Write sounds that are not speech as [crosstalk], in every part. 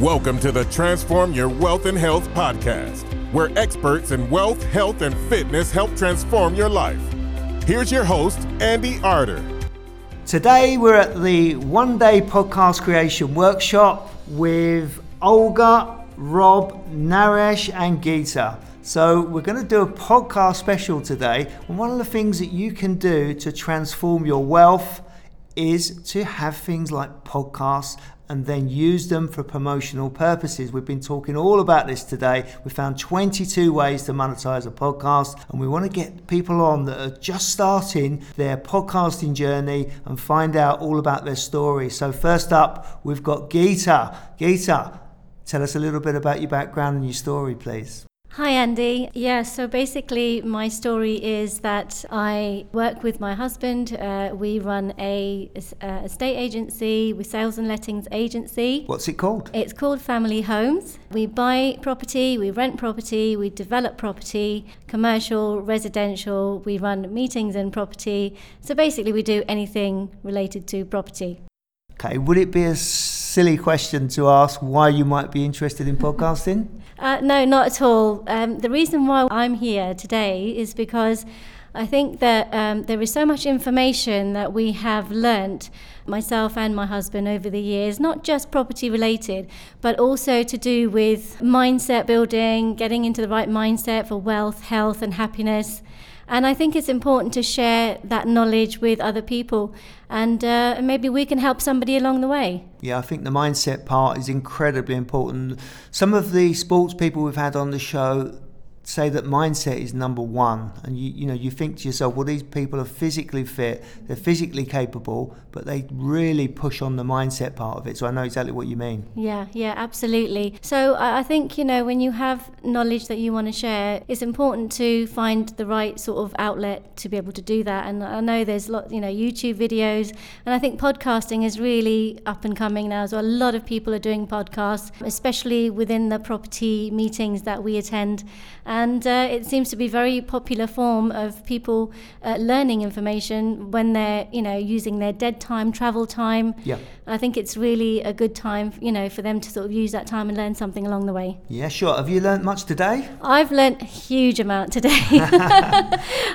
Welcome to the Transform Your Wealth and Health podcast, where experts in wealth, health, and fitness help transform your life. Here's your host, Andy Arter. Today we're at the one day podcast creation workshop with Olga, Rob, Naresh, and Geeta. So, we're going to do a podcast special today. And one of the things that you can do to transform your wealth is to have things like podcasts and then use them for promotional purposes. We've been talking all about this today. We found 22 ways to monetize a podcast, and we want to get people on that are just starting their podcasting journey and find out all about their story. So, first up, we've got Geeta. Geeta, tell us a little bit about your background and your story, please. Hi, Andy. Yeah, so basically, my story is that I work with my husband. Uh, we run a, a estate agency, we sales and lettings agency. What's it called? It's called Family Homes. We buy property, we rent property, we develop property, commercial, residential. We run meetings in property. So basically, we do anything related to property. Okay, would it be a silly question to ask why you might be interested in podcasting? [laughs] Uh, no, not at all. Um, the reason why I'm here today is because I think that um, there is so much information that we have learnt, myself and my husband, over the years, not just property related, but also to do with mindset building, getting into the right mindset for wealth, health, and happiness. And I think it's important to share that knowledge with other people, and uh, maybe we can help somebody along the way. Yeah, I think the mindset part is incredibly important. Some of the sports people we've had on the show say that mindset is number one. And you you know you think to yourself well these people are physically fit they're physically capable but they really push on the mindset part of it. So i know exactly what you mean. Yeah yeah absolutely. So i think you know when you have knowledge that you want to share it's important to find the right sort of outlet to be able to do that. And i know there's lot you know youtube videos and i think podcasting is really up and coming now. So a lot of people are doing podcasts especially within the property meetings that we attend. and uh, it seems to be a very popular form of people uh, learning information when they're you know using their dead time travel time. Yeah. I think it's really a good time you know for them to sort of use that time and learn something along the way. Yeah sure. Have you learned much today? I've learned a huge amount today. [laughs]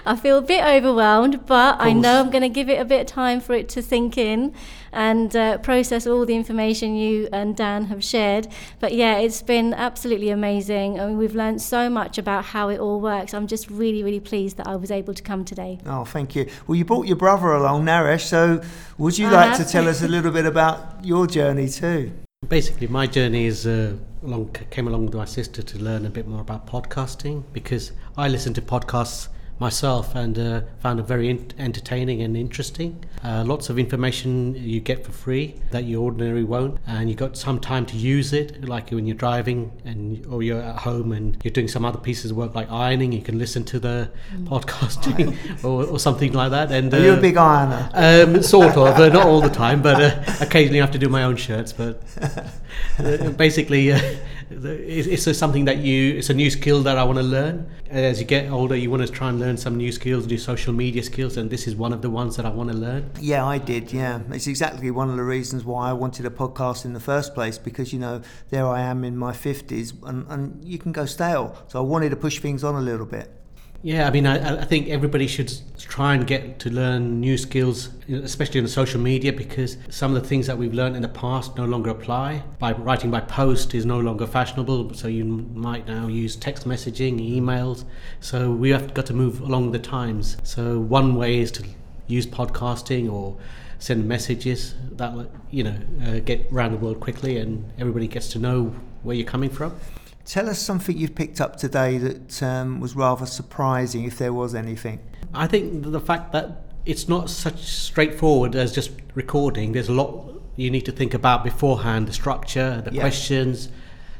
I feel a bit overwhelmed but i know i'm going to give it a bit of time for it to sink in and uh, process all the information you and Dan have shared. But yeah, it's been absolutely amazing. I mean, we've learned so much about how it all works. I'm just really, really pleased that I was able to come today. Oh, thank you. Well, you brought your brother along, Naresh. So would you I like have. to tell us a [laughs] little bit about your journey too? Basically, my journey is uh, along came along with my sister to learn a bit more about podcasting because I listen to podcasts myself and uh, found it very in- entertaining and interesting. Uh, lots of information you get for free that you ordinarily won't, and you got some time to use it, like when you're driving and or you're at home and you're doing some other pieces of work like ironing. You can listen to the mm. podcasting [laughs] or, or, something like that. And are uh, you a uh, big ironer? Um, sort of, uh, not all the [laughs] time, but uh, occasionally I have to do my own shirts. But [laughs] basically it's, it's something that you it's a new skill that I want to learn. As you get older you want to try and learn some new skills do social media skills and this is one of the ones that I want to learn. Yeah I did yeah. It's exactly one of the reasons why I wanted a podcast in the first place because you know there I am in my 50s and, and you can go stale. So I wanted to push things on a little bit yeah, I mean, I, I, think everybody should try and get to learn new skills, especially on social media, because some of the things that we've learned in the past no longer apply. By writing by post is no longer fashionable, so you might now use text messaging, emails. So we have got to move along the times. So one way is to use podcasting or send messages that you know uh, get around the world quickly, and everybody gets to know where you're coming from. Tell us something you've picked up today that um, was rather surprising, if there was anything. I think the fact that it's not such straightforward as just recording. There's a lot you need to think about beforehand: the structure, the yeah. questions,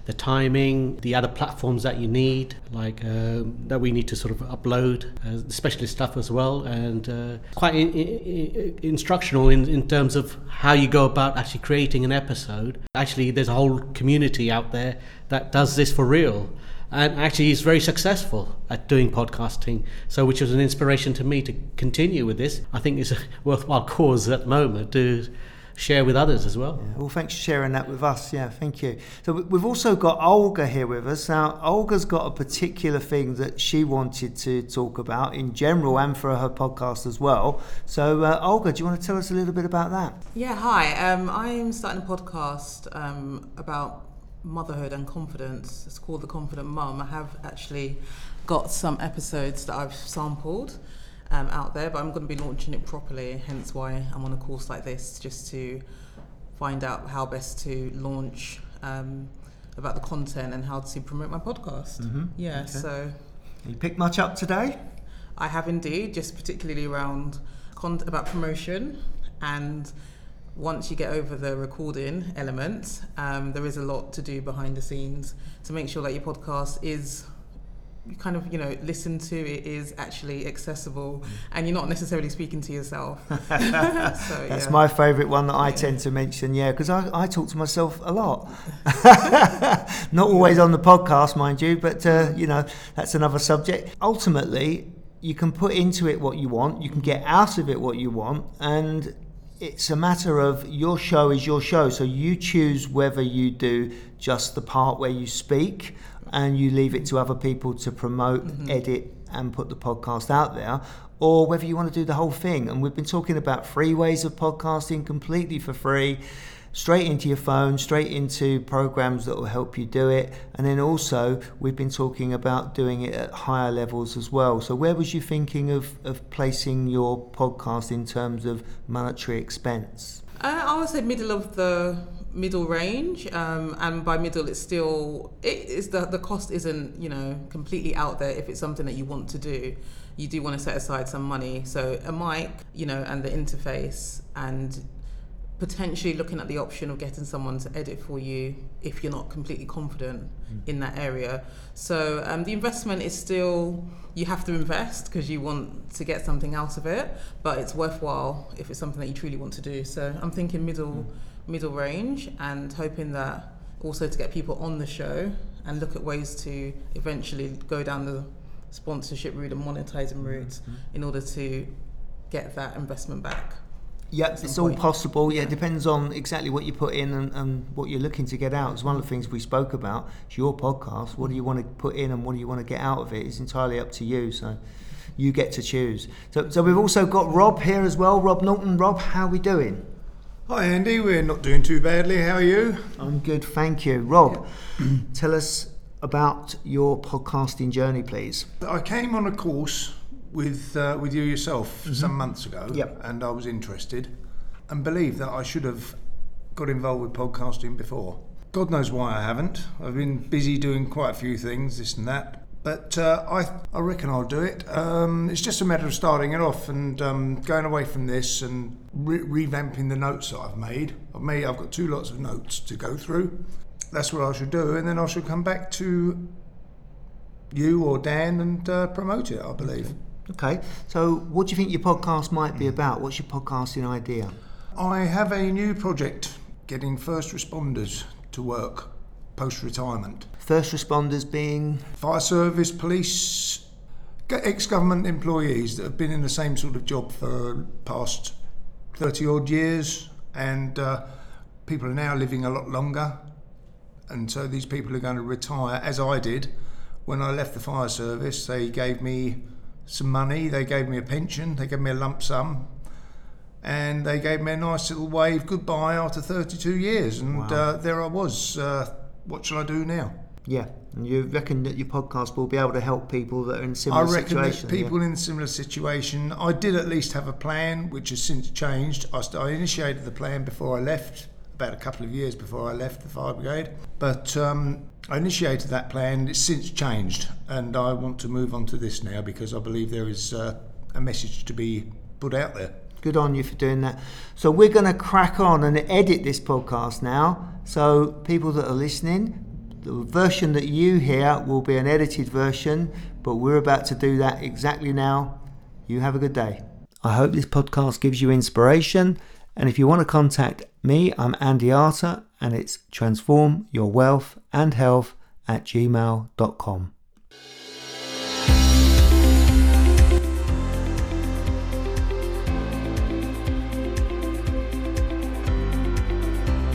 the timing, the other platforms that you need, like uh, that we need to sort of upload, uh, specialist stuff as well, and uh, quite in, in, instructional in, in terms of how you go about actually creating an episode. Actually, there's a whole community out there that does this for real. And actually, he's very successful at doing podcasting. So, which was an inspiration to me to continue with this. I think it's a [laughs] worthwhile cause at the moment to share with others as well. Yeah. Well, thanks for sharing that with us. Yeah, thank you. So we've also got Olga here with us. Now, Olga's got a particular thing that she wanted to talk about in general and for her podcast as well. So, uh, Olga, do you want to tell us a little bit about that? Yeah, hi. Um, I'm starting a podcast um, about motherhood and confidence. It's called The Confident Mum. I have actually got some episodes that I've sampled um, out there, but I'm going to be launching it properly, hence why I'm on a course like this, just to find out how best to launch um, about the content and how to promote my podcast. Mm-hmm. Yeah, Okay. so You picked much up today? I have indeed, just particularly around con- about promotion and once you get over the recording element, um, there is a lot to do behind the scenes to make sure that your podcast is kind of you know listen to it is actually accessible and you're not necessarily speaking to yourself [laughs] [laughs] so That's yeah. my favourite one that I Yeah. tend to mention, yeah, because I, I talk to myself a lot. [laughs] Not always on the podcast, mind you, but uh, you know, that's another subject. Ultimately, you can put into it what you want, you can get out of it what you want, and it's a matter of your show is your show. So you choose whether you do just the part where you speak and you leave it to other people to promote, edit, and put the podcast out there, or whether you want to do the whole thing. And we've been talking about free ways of podcasting completely for free, straight into your phone, straight into programs that will help you do it. And then also, we've been talking about doing it at higher levels as well. So, where was you thinking of, of placing your podcast in terms of monetary expense? Uh, I would say middle of the middle range, um, and by middle, it's still it is the the cost isn't you know completely out there. If it's something that you want to do, you do want to set aside some money. So a mic, you know, and the interface, and potentially looking at the option of getting someone to edit for you if you're not completely confident mm. in that area. So um, the investment is still you have to invest because you want to get something out of it, but it's worthwhile if it's something that you truly want to do. So I'm thinking middle mm. middle range and hoping that also to get people on the show and look at ways to eventually go down the sponsorship route and monetizing mm-hmm. route in order to get that investment back. Yeah, some it's all point. possible. Yeah, it depends on exactly what you put in and, and what you're looking to get out. It's one of the things we spoke about. It's your podcast. What do you want to put in and what do you want to get out of it? It's entirely up to you. So you get to choose. So, so we've also got Rob here as well. Rob Norton. Rob, how are we doing? Hi Andy, we're not doing too badly. How are you? I'm good, thank you. Rob, tell us about your podcasting journey, please. I came on a course with uh, with you yourself some months ago, Yep. and I was interested and believed that I should have got involved with podcasting before. God knows why I haven't. I've been busy doing quite a few things, this and that. But uh, I, I reckon I'll do it. Um, it's just a matter of starting it off and um, going away from this and re- revamping the notes that I've made. I've made. I've got two lots of notes to go through. That's what I should do, and then I should come back to you or Dan and uh, promote it. I believe. Okay, so what do you think your podcast might be about? What's your podcasting idea? I have a new project getting first responders to work post retirement. First responders being Fire service, police, ex government employees that have been in the same sort of job for past 30 odd years, and uh, people are now living a lot longer. And so these people are going to retire, as I did when I left the fire service. They gave me some money, they gave me a pension, they gave me a lump sum, and they gave me a nice little wave goodbye after 32 years. And Wow. uh, there I was. Uh, what shall I do now? Yeah, and you reckon that your podcast will be able to help people that are in similar I reckon situations? that people in similar situation, I did at least have a plan, which has since changed. I, st- I initiated the plan before I left, about a couple of years before I left the fire brigade. But um, I initiated that plan. It's since changed, and I want to move on to this now because I believe there is uh, a message to be put out there. Good on you for doing that. So we're going to crack on and edit this podcast now. So people that are listening, the version that you hear will be an edited version, but we're about to do that exactly now. You have a good day. I hope this podcast gives you inspiration. And if you want to contact me, I'm Andy Arter, and it's transform your wealth and health at gmail.com.